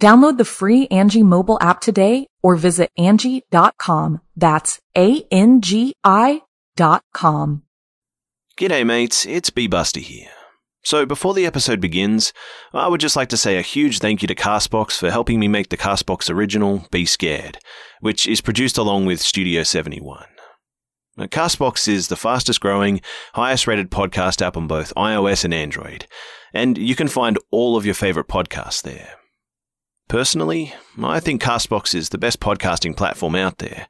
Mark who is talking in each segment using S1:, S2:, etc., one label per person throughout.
S1: Download the free Angi mobile app today or visit Angi.com. That's A-N-G-I dot com.
S2: G'day mates, it's B Buster here. So before the episode begins, I would just like to say a huge thank you to Castbox for helping me make the Castbox original Be Scared, which is produced along with Studio 71. Now, Castbox is the fastest growing, highest rated podcast app on both iOS and Android, and you can find all of your favorite podcasts there. Personally, I think Castbox is the best podcasting platform out there,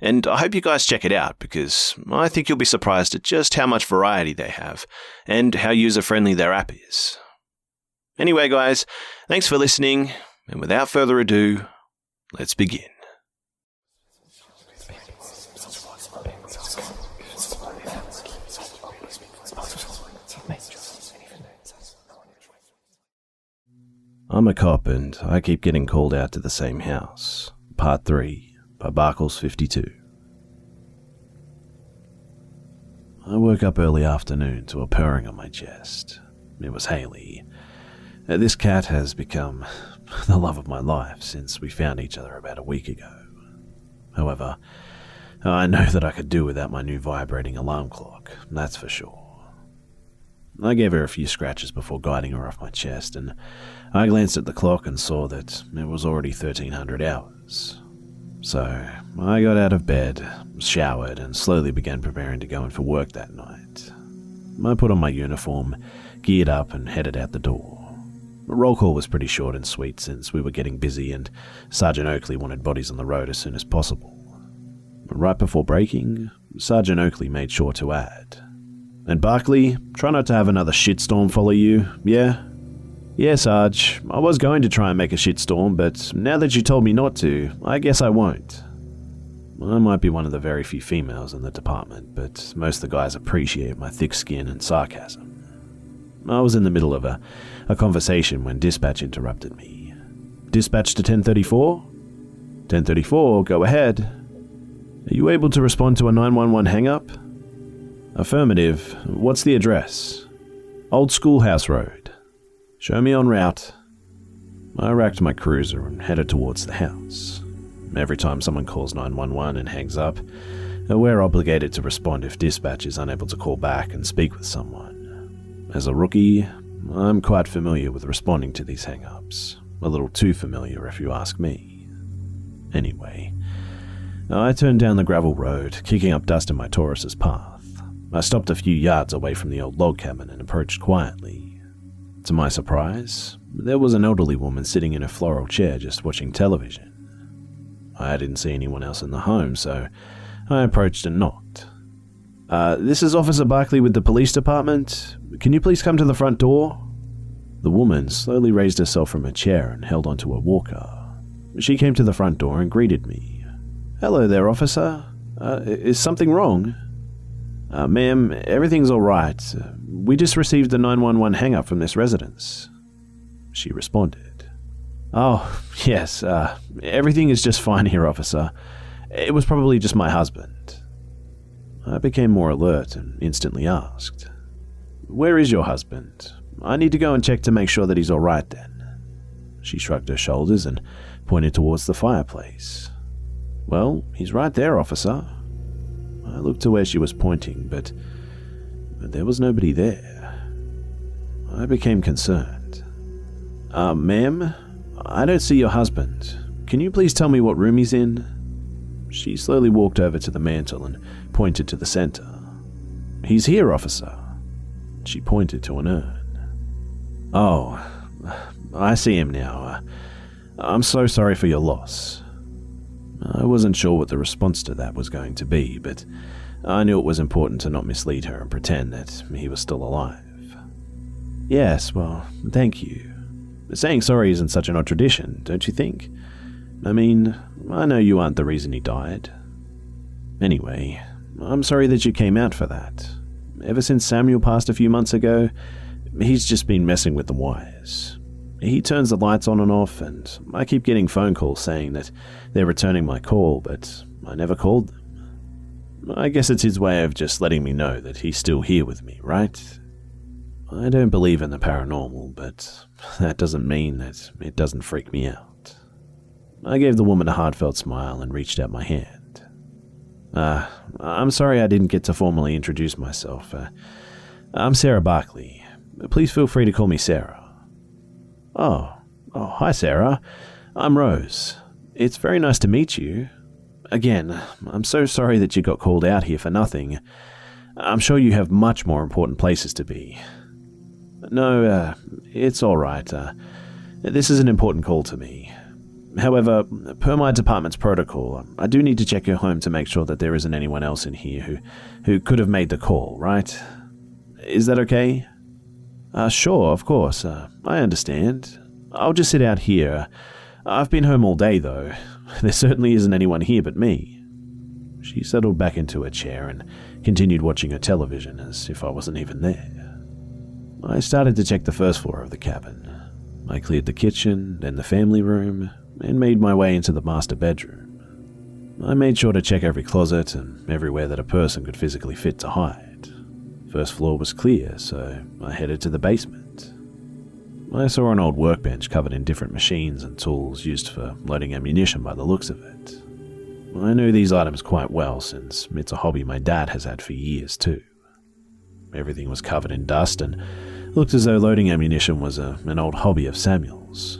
S2: and I hope you guys check it out because I think you'll be surprised at just how much variety they have and how user friendly their app is. Anyway, guys, thanks for listening, and without further ado, let's begin. I'm a cop and I keep getting called out to the same house. Part 3 by Barkles 52. I woke up early afternoon to a purring on my chest. It was Haley. Uh, This cat has become the love of my life since we found each other about a week ago. However, I know that I could do without my new vibrating alarm clock, that's for sure. I gave her a few scratches before guiding her off my chest, and I glanced at the clock and saw that it was already 1300 hours. So I got out of bed, showered, and slowly began preparing to go in for work that night. I put on my uniform, geared up, and headed out the door. The roll call was pretty short and sweet since we were getting busy and Sergeant Oakley wanted bodies on the road as soon as possible. Right before breaking, Sergeant Oakley made sure to add, and Barkley, try not to have another shitstorm follow you, yeah? Yeah, Sarge, I was going to try and make a shitstorm, but now that you told me not to, I guess I won't. I might be one of the very few females in the department, but most of the guys appreciate my thick skin and sarcasm. I was in the middle of a, a conversation when dispatch interrupted me. Dispatch to 1034? 1034, go ahead. Are you able to respond to a 911 hang up? Affirmative. What's the address? Old Schoolhouse Road. Show me on route. I racked my cruiser and headed towards the house. Every time someone calls 911 and hangs up, we're obligated to respond if dispatch is unable to call back and speak with someone. As a rookie, I'm quite familiar with responding to these hang ups. A little too familiar, if you ask me. Anyway, I turned down the gravel road, kicking up dust in my Taurus's path. I stopped a few yards away from the old log cabin and approached quietly. To my surprise, there was an elderly woman sitting in a floral chair just watching television. I didn't see anyone else in the home, so I approached and knocked. Uh, this is Officer Barkley with the police department. Can you please come to the front door? The woman slowly raised herself from her chair and held onto a walker. She came to the front door and greeted me. Hello there, officer. Uh, is something wrong? Uh, ma'am, everything's all right. Uh, we just received a 911 hang up from this residence. She responded. Oh, yes, uh, everything is just fine here, officer. It was probably just my husband. I became more alert and instantly asked, Where is your husband? I need to go and check to make sure that he's all right then. She shrugged her shoulders and pointed towards the fireplace. Well, he's right there, officer. I looked to where she was pointing, but, there was nobody there. I became concerned. Uh, ma'am, I don't see your husband. Can you please tell me what room he's in? She slowly walked over to the mantel and pointed to the center. He's here, officer. She pointed to an urn. Oh, I see him now. Uh, I'm so sorry for your loss. I wasn't sure what the response to that was going to be, but I knew it was important to not mislead her and pretend that he was still alive. Yes, well, thank you. Saying sorry isn't such an odd tradition, don't you think? I mean, I know you aren't the reason he died. Anyway, I'm sorry that you came out for that. Ever since Samuel passed a few months ago, he's just been messing with the wires. He turns the lights on and off, and I keep getting phone calls saying that they're returning my call, but I never called them. I guess it's his way of just letting me know that he's still here with me, right? I don't believe in the paranormal, but that doesn't mean that it doesn't freak me out. I gave the woman a heartfelt smile and reached out my hand. Uh, I'm sorry I didn't get to formally introduce myself. Uh, I'm Sarah Barkley. Please feel free to call me Sarah. Oh, oh, hi, Sarah. I'm Rose. It's very nice to meet you. Again, I'm so sorry that you got called out here for nothing. I'm sure you have much more important places to be. No, uh, it's all right. Uh, this is an important call to me. However, per my department's protocol, I do need to check your home to make sure that there isn't anyone else in here who, who could have made the call, right? Is that okay? Uh, sure, of course. Uh, I understand. I'll just sit out here. I've been home all day, though. There certainly isn't anyone here but me. She settled back into her chair and continued watching her television as if I wasn't even there. I started to check the first floor of the cabin. I cleared the kitchen, then the family room, and made my way into the master bedroom. I made sure to check every closet and everywhere that a person could physically fit to hide. First floor was clear, so I headed to the basement. I saw an old workbench covered in different machines and tools used for loading ammunition by the looks of it. I knew these items quite well since it's a hobby my dad has had for years too. Everything was covered in dust and looked as though loading ammunition was a, an old hobby of Samuel's.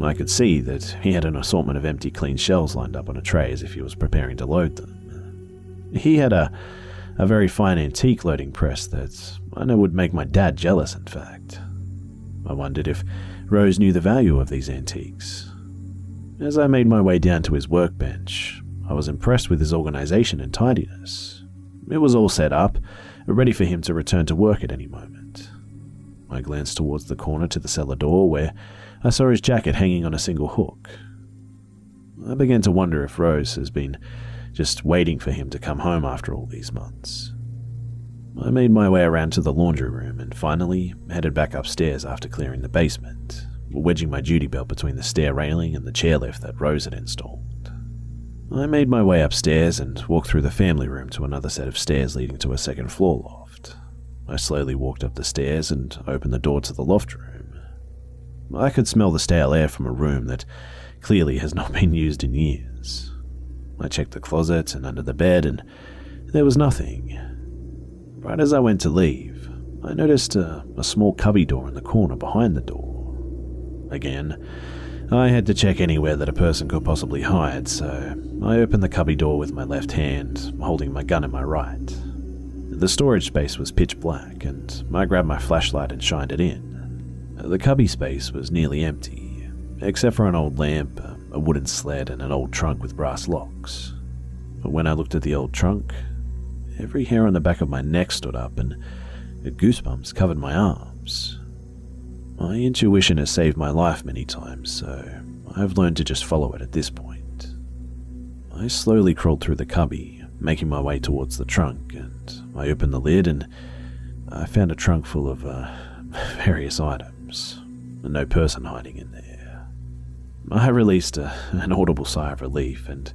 S2: I could see that he had an assortment of empty clean shells lined up on a tray as if he was preparing to load them. He had a a very fine antique loading press that I know would make my dad jealous, in fact. I wondered if Rose knew the value of these antiques. As I made my way down to his workbench, I was impressed with his organization and tidiness. It was all set up, ready for him to return to work at any moment. I glanced towards the corner to the cellar door where I saw his jacket hanging on a single hook. I began to wonder if Rose has been just waiting for him to come home after all these months. I made my way around to the laundry room and finally headed back upstairs after clearing the basement, wedging my duty belt between the stair railing and the chairlift that Rose had installed. I made my way upstairs and walked through the family room to another set of stairs leading to a second floor loft. I slowly walked up the stairs and opened the door to the loft room. I could smell the stale air from a room that clearly has not been used in years. I checked the closet and under the bed, and there was nothing. Right as I went to leave, I noticed a, a small cubby door in the corner behind the door. Again, I had to check anywhere that a person could possibly hide, so I opened the cubby door with my left hand, holding my gun in my right. The storage space was pitch black, and I grabbed my flashlight and shined it in. The cubby space was nearly empty, except for an old lamp, a wooden sled, and an old trunk with brass locks. But when I looked at the old trunk, every hair on the back of my neck stood up and goosebumps covered my arms. My intuition has saved my life many times, so I've learned to just follow it at this point. I slowly crawled through the cubby, making my way towards the trunk, and I opened the lid and I found a trunk full of uh, various items, and no person hiding in there. I released a, an audible sigh of relief, and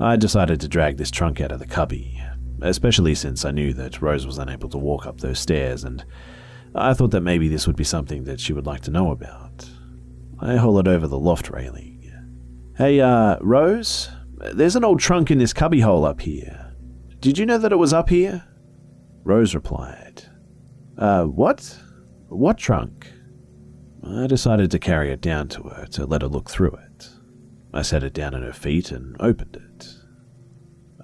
S2: I decided to drag this trunk out of the cubby, especially since I knew that Rose was unable to walk up those stairs, and I thought that maybe this would be something that she would like to know about. I hollered over the loft railing. Hey, uh, Rose? There's an old trunk in this cubby hole up here. Did you know that it was up here? Rose replied, Uh, what? What trunk? I decided to carry it down to her to let her look through it. I set it down at her feet and opened it.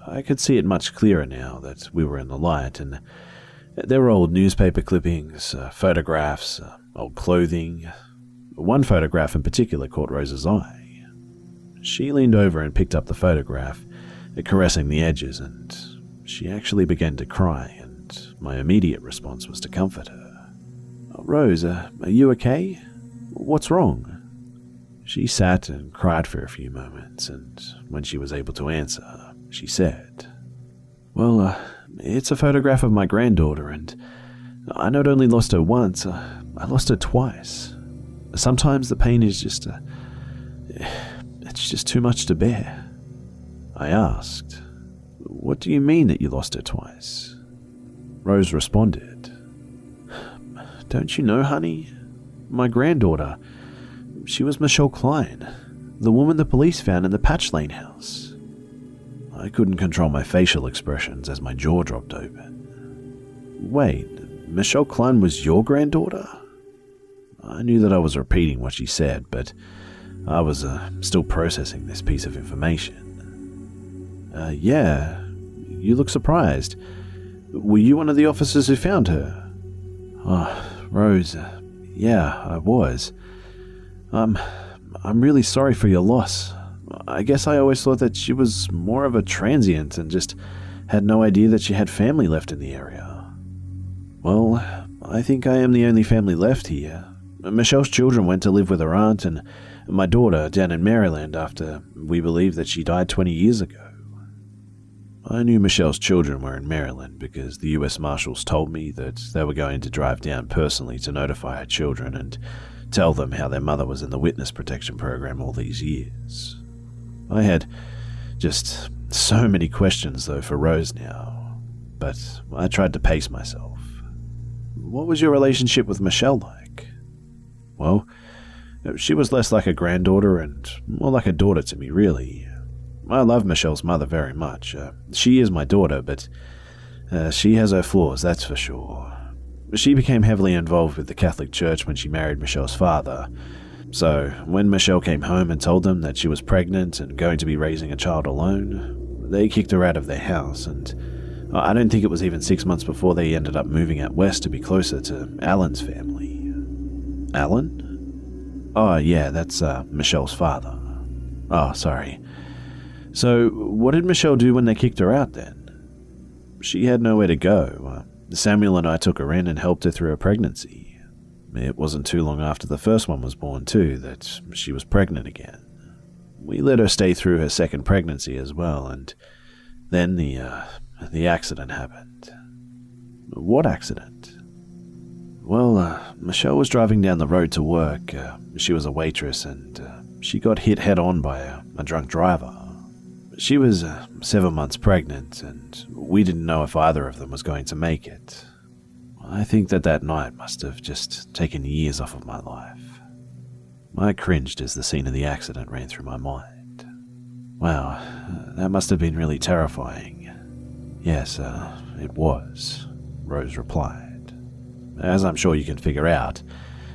S2: I could see it much clearer now that we were in the light, and there were old newspaper clippings, uh, photographs, uh, old clothing. One photograph in particular caught Rose's eye. She leaned over and picked up the photograph, caressing the edges, and she actually began to cry, and my immediate response was to comfort her. Rose, uh, are you okay? What's wrong? She sat and cried for a few moments, and when she was able to answer, she said, Well, uh, it's a photograph of my granddaughter, and I not only lost her once, uh, I lost her twice. Sometimes the pain is just, uh, it's just too much to bear. I asked, What do you mean that you lost her twice? Rose responded, Don't you know, honey? My granddaughter, she was Michelle Klein, the woman the police found in the Patch Lane house. I couldn't control my facial expressions as my jaw dropped open. Wait, Michelle Klein was your granddaughter? I knew that I was repeating what she said, but I was uh, still processing this piece of information. Uh, yeah, you look surprised. Were you one of the officers who found her? Oh, Rose, yeah, I was. Um, I'm really sorry for your loss. I guess I always thought that she was more of a transient and just had no idea that she had family left in the area. Well, I think I am the only family left here. Michelle's children went to live with her aunt and my daughter down in Maryland after we believe that she died 20 years ago. I knew Michelle's children were in Maryland because the US Marshals told me that they were going to drive down personally to notify her children and tell them how their mother was in the witness protection program all these years. I had just so many questions, though, for Rose now, but I tried to pace myself. What was your relationship with Michelle like? Well, she was less like a granddaughter and more like a daughter to me, really. I love Michelle's mother very much. Uh, she is my daughter, but uh, she has her flaws, that's for sure. She became heavily involved with the Catholic Church when she married Michelle's father. So, when Michelle came home and told them that she was pregnant and going to be raising a child alone, they kicked her out of their house, and I don't think it was even six months before they ended up moving out west to be closer to Alan's family. Alan? Oh, yeah, that's uh, Michelle's father. Oh, sorry. So, what did Michelle do when they kicked her out then? She had nowhere to go. Samuel and I took her in and helped her through her pregnancy. It wasn't too long after the first one was born, too, that she was pregnant again. We let her stay through her second pregnancy as well, and then the, uh, the accident happened. What accident? Well, uh, Michelle was driving down the road to work. Uh, she was a waitress, and uh, she got hit head on by a, a drunk driver. She was uh, seven months pregnant, and we didn't know if either of them was going to make it. I think that that night must have just taken years off of my life. I cringed as the scene of the accident ran through my mind. Wow, that must have been really terrifying. Yes, uh, it was, Rose replied. As I'm sure you can figure out,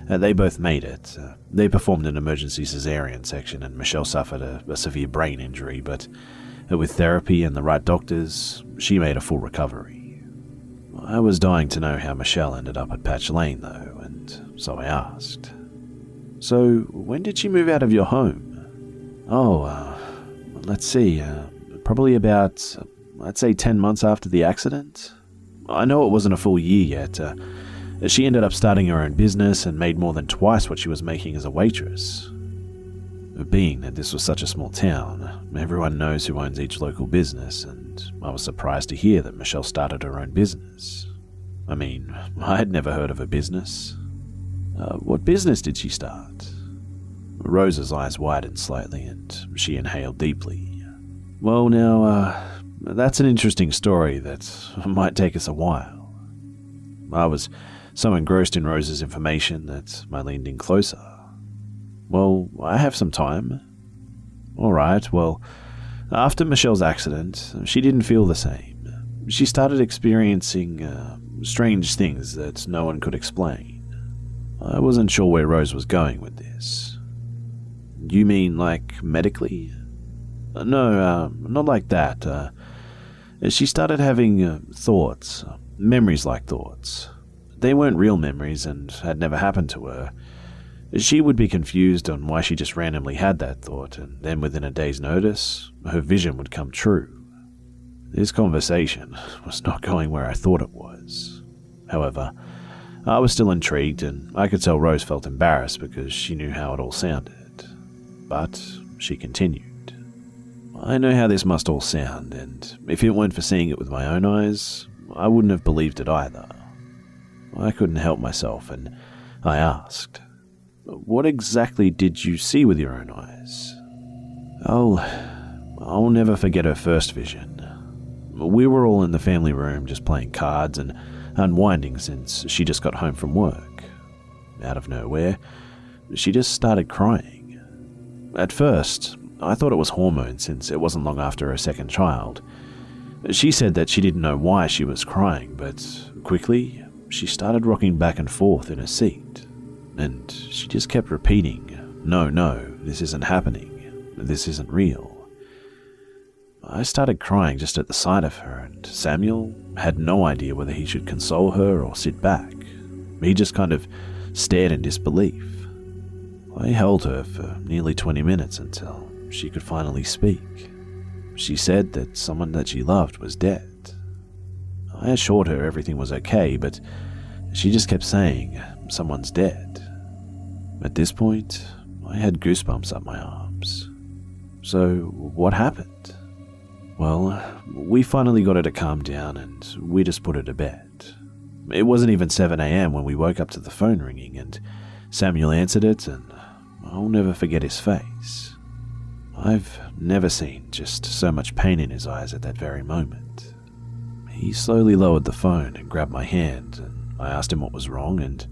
S2: uh, they both made it. Uh, they performed an emergency cesarean section, and Michelle suffered a, a severe brain injury, but uh, with therapy and the right doctors, she made a full recovery. I was dying to know how Michelle ended up at Patch Lane, though, and so I asked. So, when did she move out of your home? Oh, uh, let's see, uh, probably about, I'd say 10 months after the accident. I know it wasn't a full year yet. She ended up starting her own business and made more than twice what she was making as a waitress. Being that this was such a small town, everyone knows who owns each local business, and I was surprised to hear that Michelle started her own business. I mean, I had never heard of a business. Uh, what business did she start? Rose's eyes widened slightly and she inhaled deeply. Well, now, uh, that's an interesting story that might take us a while. I was so engrossed in Rose's information that I leaned in closer. Well, I have some time. All right, well, after Michelle's accident, she didn't feel the same. She started experiencing uh, strange things that no one could explain. I wasn't sure where Rose was going with this. You mean like medically? Uh, no, uh, not like that. Uh, She started having uh, thoughts, memories like thoughts. They weren't real memories and had never happened to her. She would be confused on why she just randomly had that thought, and then within a day's notice, her vision would come true. This conversation was not going where I thought it was. However, I was still intrigued, and I could tell Rose felt embarrassed because she knew how it all sounded. But she continued. I know how this must all sound, and if it weren't for seeing it with my own eyes, I wouldn't have believed it either. I couldn't help myself, and I asked, What exactly did you see with your own eyes? Oh, I'll never forget her first vision. We were all in the family room just playing cards and unwinding since she just got home from work. Out of nowhere, she just started crying. At first, I thought it was hormones since it wasn't long after her second child. She said that she didn't know why she was crying, but quickly she started rocking back and forth in her seat. And she just kept repeating, No, no, this isn't happening. This isn't real. I started crying just at the sight of her, and Samuel had no idea whether he should console her or sit back. He just kind of stared in disbelief. I held her for nearly 20 minutes until she could finally speak. She said that someone that she loved was dead. I assured her everything was okay, but she just kept saying, Someone's dead. At this point, I had goosebumps up my arms. So, what happened? Well, we finally got her to calm down and we just put her to bed. It wasn't even 7am when we woke up to the phone ringing, and Samuel answered it, and I'll never forget his face. I've never seen just so much pain in his eyes at that very moment. He slowly lowered the phone and grabbed my hand, and I asked him what was wrong, and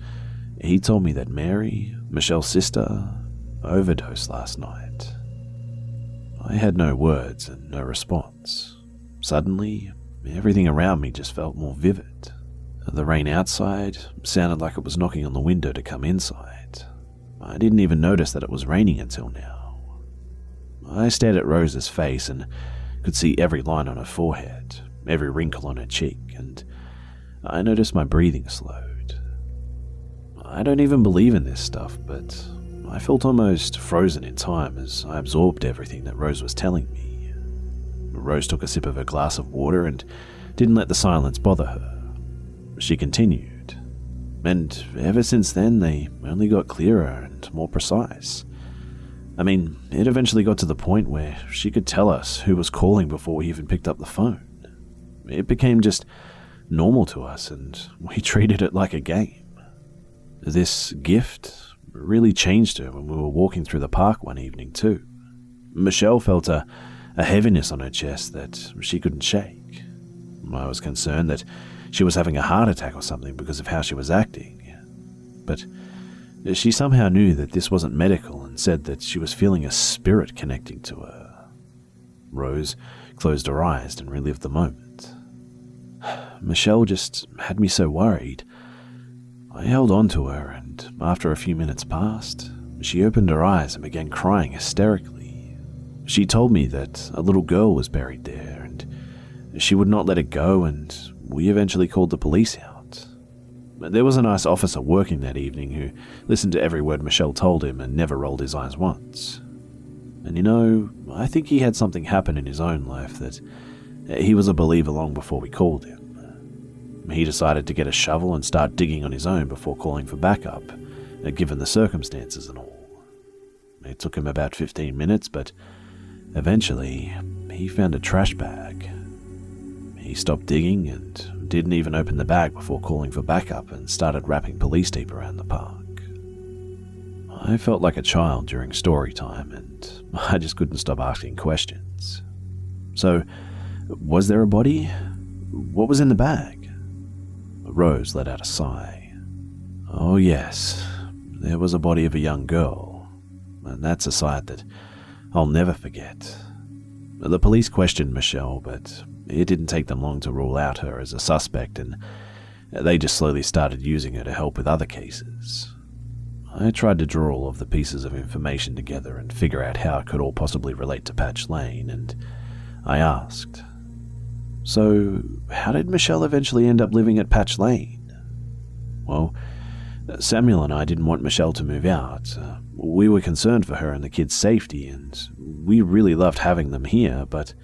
S2: he told me that Mary, Michelle's sister, overdosed last night. I had no words and no response. Suddenly, everything around me just felt more vivid. The rain outside sounded like it was knocking on the window to come inside. I didn't even notice that it was raining until now. I stared at Rose's face and could see every line on her forehead, every wrinkle on her cheek, and I noticed my breathing slowed. I don't even believe in this stuff, but I felt almost frozen in time as I absorbed everything that Rose was telling me. Rose took a sip of her glass of water and didn't let the silence bother her. She continued, and ever since then they only got clearer and more precise. I mean, it eventually got to the point where she could tell us who was calling before we even picked up the phone. It became just normal to us, and we treated it like a game. This gift really changed her when we were walking through the park one evening, too. Michelle felt a, a heaviness on her chest that she couldn't shake. I was concerned that she was having a heart attack or something because of how she was acting. But she somehow knew that this wasn't medical and said that she was feeling a spirit connecting to her. Rose closed her eyes and relived the moment. Michelle just had me so worried. I held on to her, and after a few minutes passed, she opened her eyes and began crying hysterically. She told me that a little girl was buried there, and she would not let it go, and we eventually called the police out. There was a nice officer working that evening who listened to every word Michelle told him and never rolled his eyes once. And you know, I think he had something happen in his own life that he was a believer long before we called him. He decided to get a shovel and start digging on his own before calling for backup, uh, given the circumstances and all. It took him about 15 minutes, but eventually he found a trash bag. He stopped digging and didn't even open the bag before calling for backup and started wrapping police tape around the park. I felt like a child during story time and I just couldn't stop asking questions. So, was there a body? What was in the bag? Rose let out a sigh. Oh, yes, there was a body of a young girl, and that's a sight that I'll never forget. The police questioned Michelle, but it didn't take them long to rule out her as a suspect, and they just slowly started using her to help with other cases. I tried to draw all of the pieces of information together and figure out how it could all possibly relate to Patch Lane, and I asked, So, how did Michelle eventually end up living at Patch Lane? Well, Samuel and I didn't want Michelle to move out. Uh, we were concerned for her and the kids' safety, and we really loved having them here, but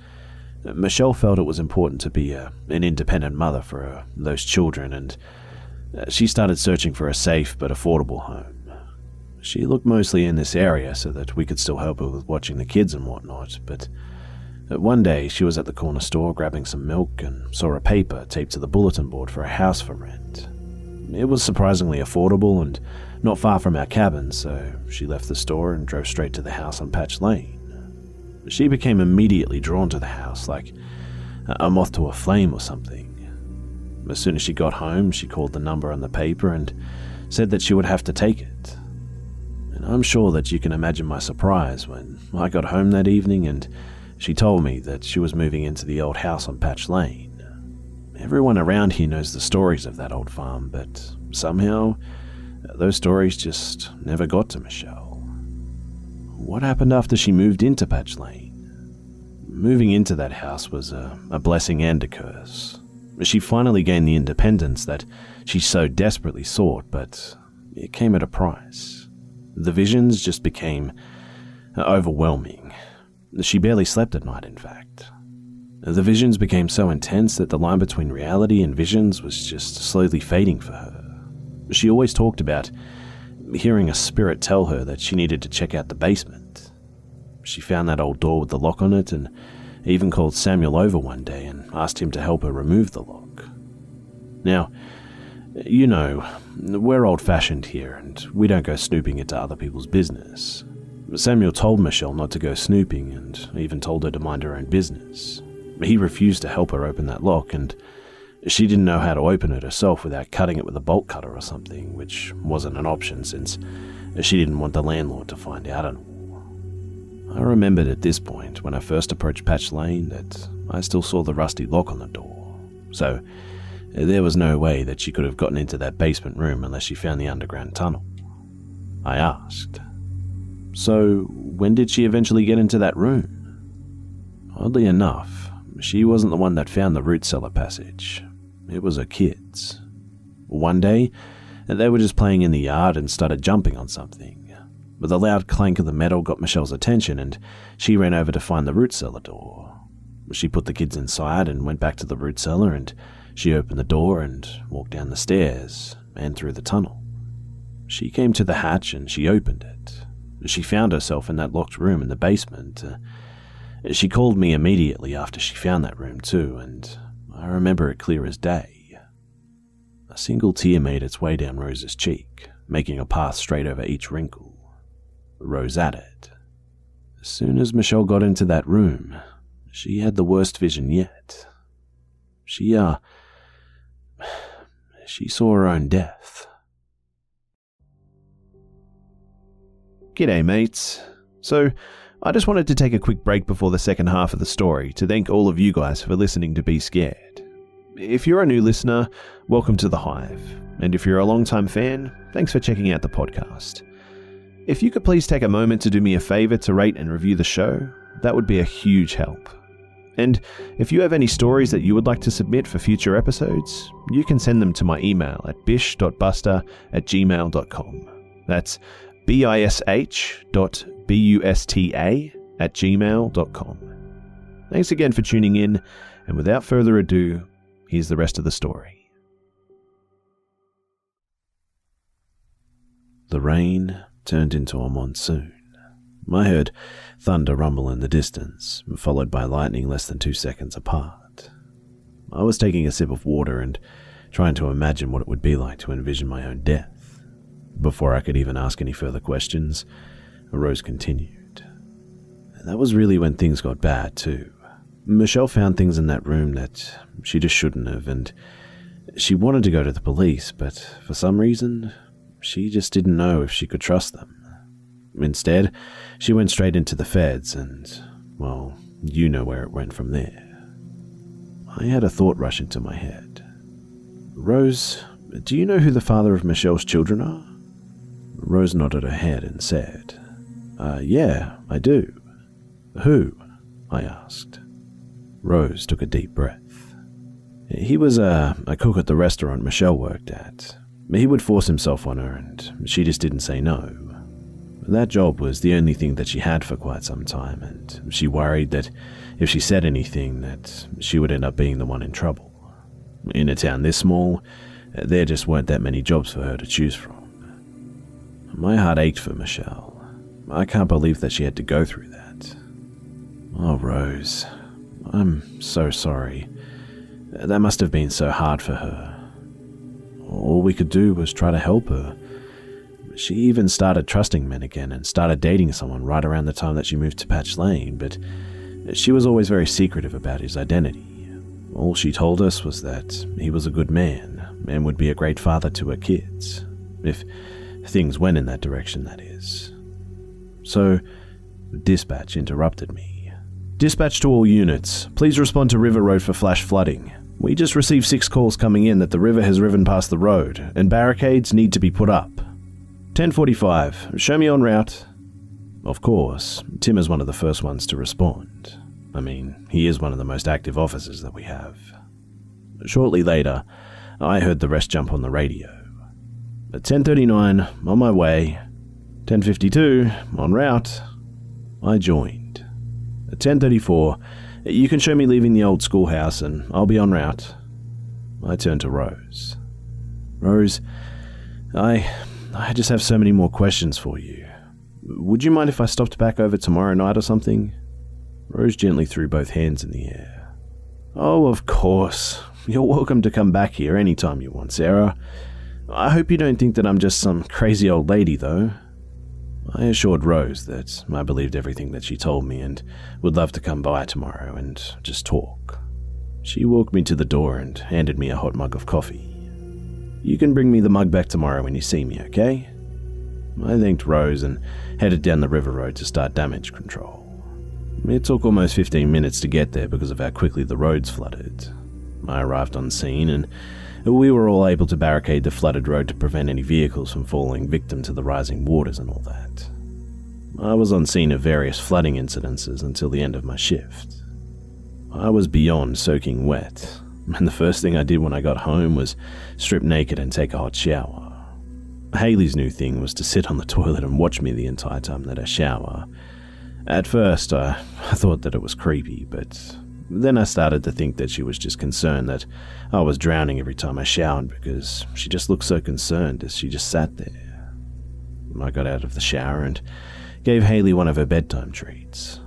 S2: Michelle felt it was important to be a, an independent mother for her, those children, and uh, she started searching for a safe but affordable home. She looked mostly in this area so that we could still help her with watching the kids and whatnot, but uh, one day she was at the corner store grabbing some milk and saw a paper taped to the bulletin board for a house for rent. It was surprisingly affordable and not far from our cabin, so she left the store and drove straight to the house on Patch Lane. She became immediately drawn to the house, like a moth to a flame or something. As soon as she got home, she called the number on the paper and said that she would have to take it. And I'm sure that you can imagine my surprise when I got home that evening and she told me that she was moving into the old house on Patch Lane. Everyone around here knows the stories of that old farm, but somehow those stories just never got to Michelle. What happened after she moved into Patch Lane? Moving into that house was a, a blessing and a curse. She finally gained the independence that she so desperately sought, but it came at a price. The visions just became overwhelming. She barely slept at night, in fact. The visions became so intense that the line between reality and visions was just slowly fading for her. She always talked about hearing a spirit tell her that she needed to check out the basement. She found that old door with the lock on it and even called Samuel over one day and asked him to help her remove the lock. Now, you know, we're old fashioned here and we don't go snooping into other people's business. Samuel told Michelle not to go snooping and even told her to mind her own business. He refused to help her open that lock and she didn't know how to open it herself without cutting it with a bolt cutter or something, which wasn't an option since she didn't want the landlord to find out and all. I remembered at this point, when I first approached Patch Lane, that I still saw the rusty lock on the door. So, there was no way that she could have gotten into that basement room unless she found the underground tunnel. I asked. So, when did she eventually get into that room? Oddly enough, she wasn't the one that found the root cellar passage. It was her kids. One day, they were just playing in the yard and started jumping on something. But the loud clank of the metal got Michelle's attention, and she ran over to find the root cellar door. She put the kids inside and went back to the root cellar, and she opened the door and walked down the stairs and through the tunnel. She came to the hatch and she opened it. She found herself in that locked room in the basement. She called me immediately after she found that room, too, and I remember it clear as day. A single tear made its way down Rose's cheek, making a path straight over each wrinkle. Rose added. As soon as Michelle got into that room, she had the worst vision yet. She, uh, she saw her own death.
S3: G'day, mates. So, I just wanted to take a quick break before the second half of the story to thank all of you guys for listening to Be Scared. If you're a new listener, welcome to The Hive. And if you're a long-time fan, thanks for checking out the podcast. If you could please take a moment to do me a favor to rate and review the show, that would be a huge help. And if you have any stories that you would like to submit for future episodes, you can send them to my email at bish.buster at gmail.com. That's bish dot at gmail.com. Thanks again for tuning in, and without further ado, here's the rest of the story.
S2: The rain turned into a monsoon. I heard thunder rumble in the distance, followed by lightning less than two seconds apart. I was taking a sip of water and trying to imagine what it would be like to envision my own death. Before I could even ask any further questions, Rose continued. That was really when things got bad, too. Michelle found things in that room that she just shouldn't have, and she wanted to go to the police, but for some reason, she just didn't know if she could trust them. Instead, she went straight into the feds, and, well, you know where it went from there. I had a thought rush into my head. Rose, do you know who the father of Michelle's children are? Rose nodded her head and said, uh, yeah, I do. Who? I asked. Rose took a deep breath. He was a, a cook at the restaurant Michelle worked at. He would force himself on her, and she just didn't say no. That job was the only thing that she had for quite some time, and she worried that if she said anything, that she would end up being the one in trouble. In a town this small, there just weren't that many jobs for her to choose from. My heart ached for Michelle. I can't believe that she had to go through that. Oh, Rose, I'm so sorry. That must have been so hard for her. All we could do was try to help her. She even started trusting men again and started dating someone right around the time that she moved to Patch Lane, but she was always very secretive about his identity. All she told us was that he was a good man and would be a great father to her kids, if things went in that direction, that is. So, dispatch interrupted me. Dispatch to all units. Please respond to River Road for flash flooding. We just received six calls coming in that the river has riven past the road, and barricades need to be put up. 1045, show me on route. Of course, Tim is one of the first ones to respond. I mean, he is one of the most active officers that we have. Shortly later, I heard the rest jump on the radio. At 10:39, on my way. 10:52, en route. I joined. At 10:34, you can show me leaving the old schoolhouse and I'll be en route. I turned to Rose. Rose, I I just have so many more questions for you. Would you mind if I stopped back over tomorrow night or something? Rose gently threw both hands in the air. Oh, of course. You're welcome to come back here any time you want, Sarah. I hope you don't think that I'm just some crazy old lady, though. I assured Rose that I believed everything that she told me and would love to come by tomorrow and just talk. She walked me to the door and handed me a hot mug of coffee. You can bring me the mug back tomorrow when you see me, okay? I thanked Rose and headed down the river road to start damage control. It took almost 15 minutes to get there because of how quickly the roads flooded. I arrived on scene and we were all able to barricade the flooded road to prevent any vehicles from falling victim to the rising waters and all that. I was on scene of various flooding incidences until the end of my shift. I was beyond soaking wet, and the first thing I did when I got home was strip naked and take a hot shower. Haley's new thing was to sit on the toilet and watch me the entire time that I shower. At first, I, I thought that it was creepy, but then I started to think that she was just concerned that I was drowning every time I showered because she just looked so concerned as she just sat there. I got out of the shower and gave Haley one of her bedtime treats.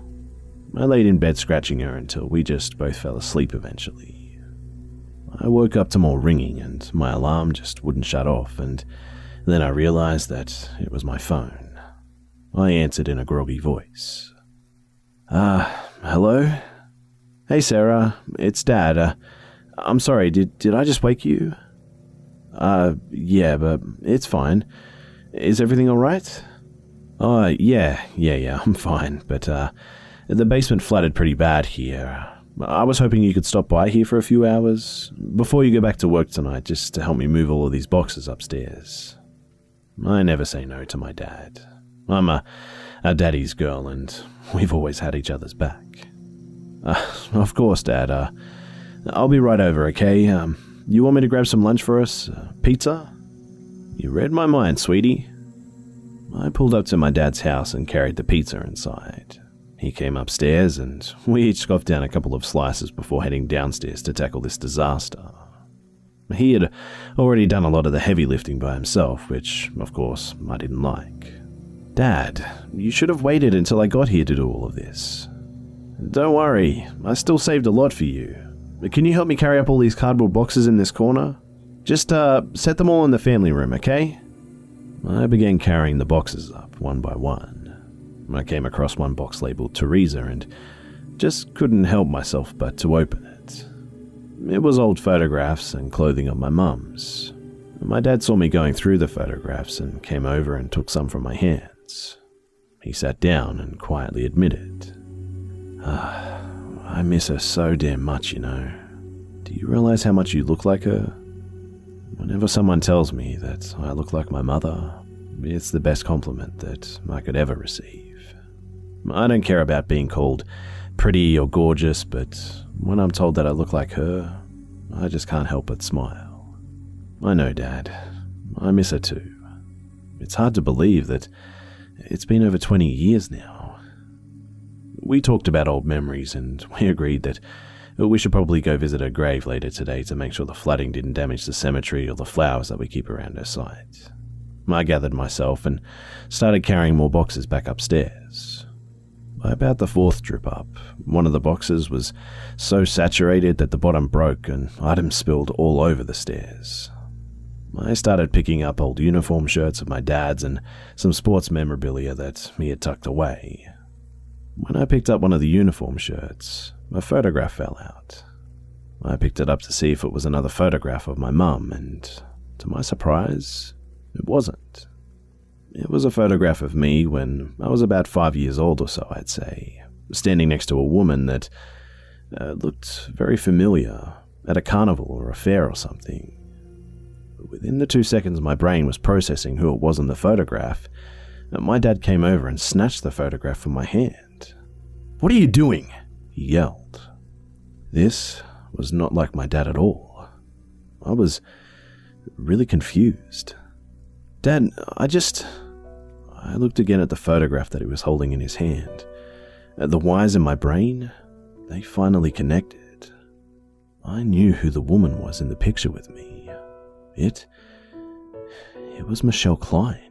S2: I laid in bed scratching her until we just both fell asleep eventually. I woke up to more ringing and my alarm just wouldn't shut off, and then I realized that it was my phone. I answered in a groggy voice. Ah, uh, hello? Hey, Sarah, it's Dad. Uh, I'm sorry, did, did I just wake you? Uh, yeah, but it's fine. Is everything alright? Oh, yeah, yeah, yeah, I'm fine, but, uh, the basement flooded pretty bad here. I was hoping you could stop by here for a few hours before you go back to work tonight just to help me move all of these boxes upstairs. I never say no to my dad. I'm a, a daddy's girl, and we've always had each other's back. Uh, of course, Dad. Uh, I'll be right over, okay? Um, you want me to grab some lunch for us? Uh, pizza? You read my mind, sweetie. I pulled up to my dad's house and carried the pizza inside. He came upstairs and we each scoffed down a couple of slices before heading downstairs to tackle this disaster. He had already done a lot of the heavy lifting by himself, which, of course, I didn't like. Dad, you should have waited until I got here to do all of this. Don't worry, I still saved a lot for you. Can you help me carry up all these cardboard boxes in this corner? Just uh, set them all in the family room, okay? I began carrying the boxes up one by one. I came across one box labeled Teresa and just couldn't help myself but to open it. It was old photographs and clothing of my mum's. My dad saw me going through the photographs and came over and took some from my hands. He sat down and quietly admitted, Ah, I miss her so damn much, you know. Do you realize how much you look like her? Whenever someone tells me that I look like my mother, it's the best compliment that I could ever receive. I don't care about being called pretty or gorgeous, but when I'm told that I look like her, I just can't help but smile. I know, Dad. I miss her too. It's hard to believe that it's been over 20 years now. We talked about old memories and we agreed that we should probably go visit her grave later today to make sure the flooding didn't damage the cemetery or the flowers that we keep around her site. I gathered myself and started carrying more boxes back upstairs. By about the fourth trip up, one of the boxes was so saturated that the bottom broke and items spilled all over the stairs. I started picking up old uniform shirts of my dad's and some sports memorabilia that he had tucked away. When I picked up one of the uniform shirts, a photograph fell out. I picked it up to see if it was another photograph of my mum, and to my surprise, it wasn't. It was a photograph of me when I was about five years old or so, I'd say, standing next to a woman that uh, looked very familiar at a carnival or a fair or something. Within the two seconds my brain was processing who it was in the photograph, uh, my dad came over and snatched the photograph from my hand. What are you doing? He yelled. This was not like my dad at all. I was really confused. Dad, I just. I looked again at the photograph that he was holding in his hand. The wires in my brain, they finally connected. I knew who the woman was in the picture with me. It. It was Michelle Klein.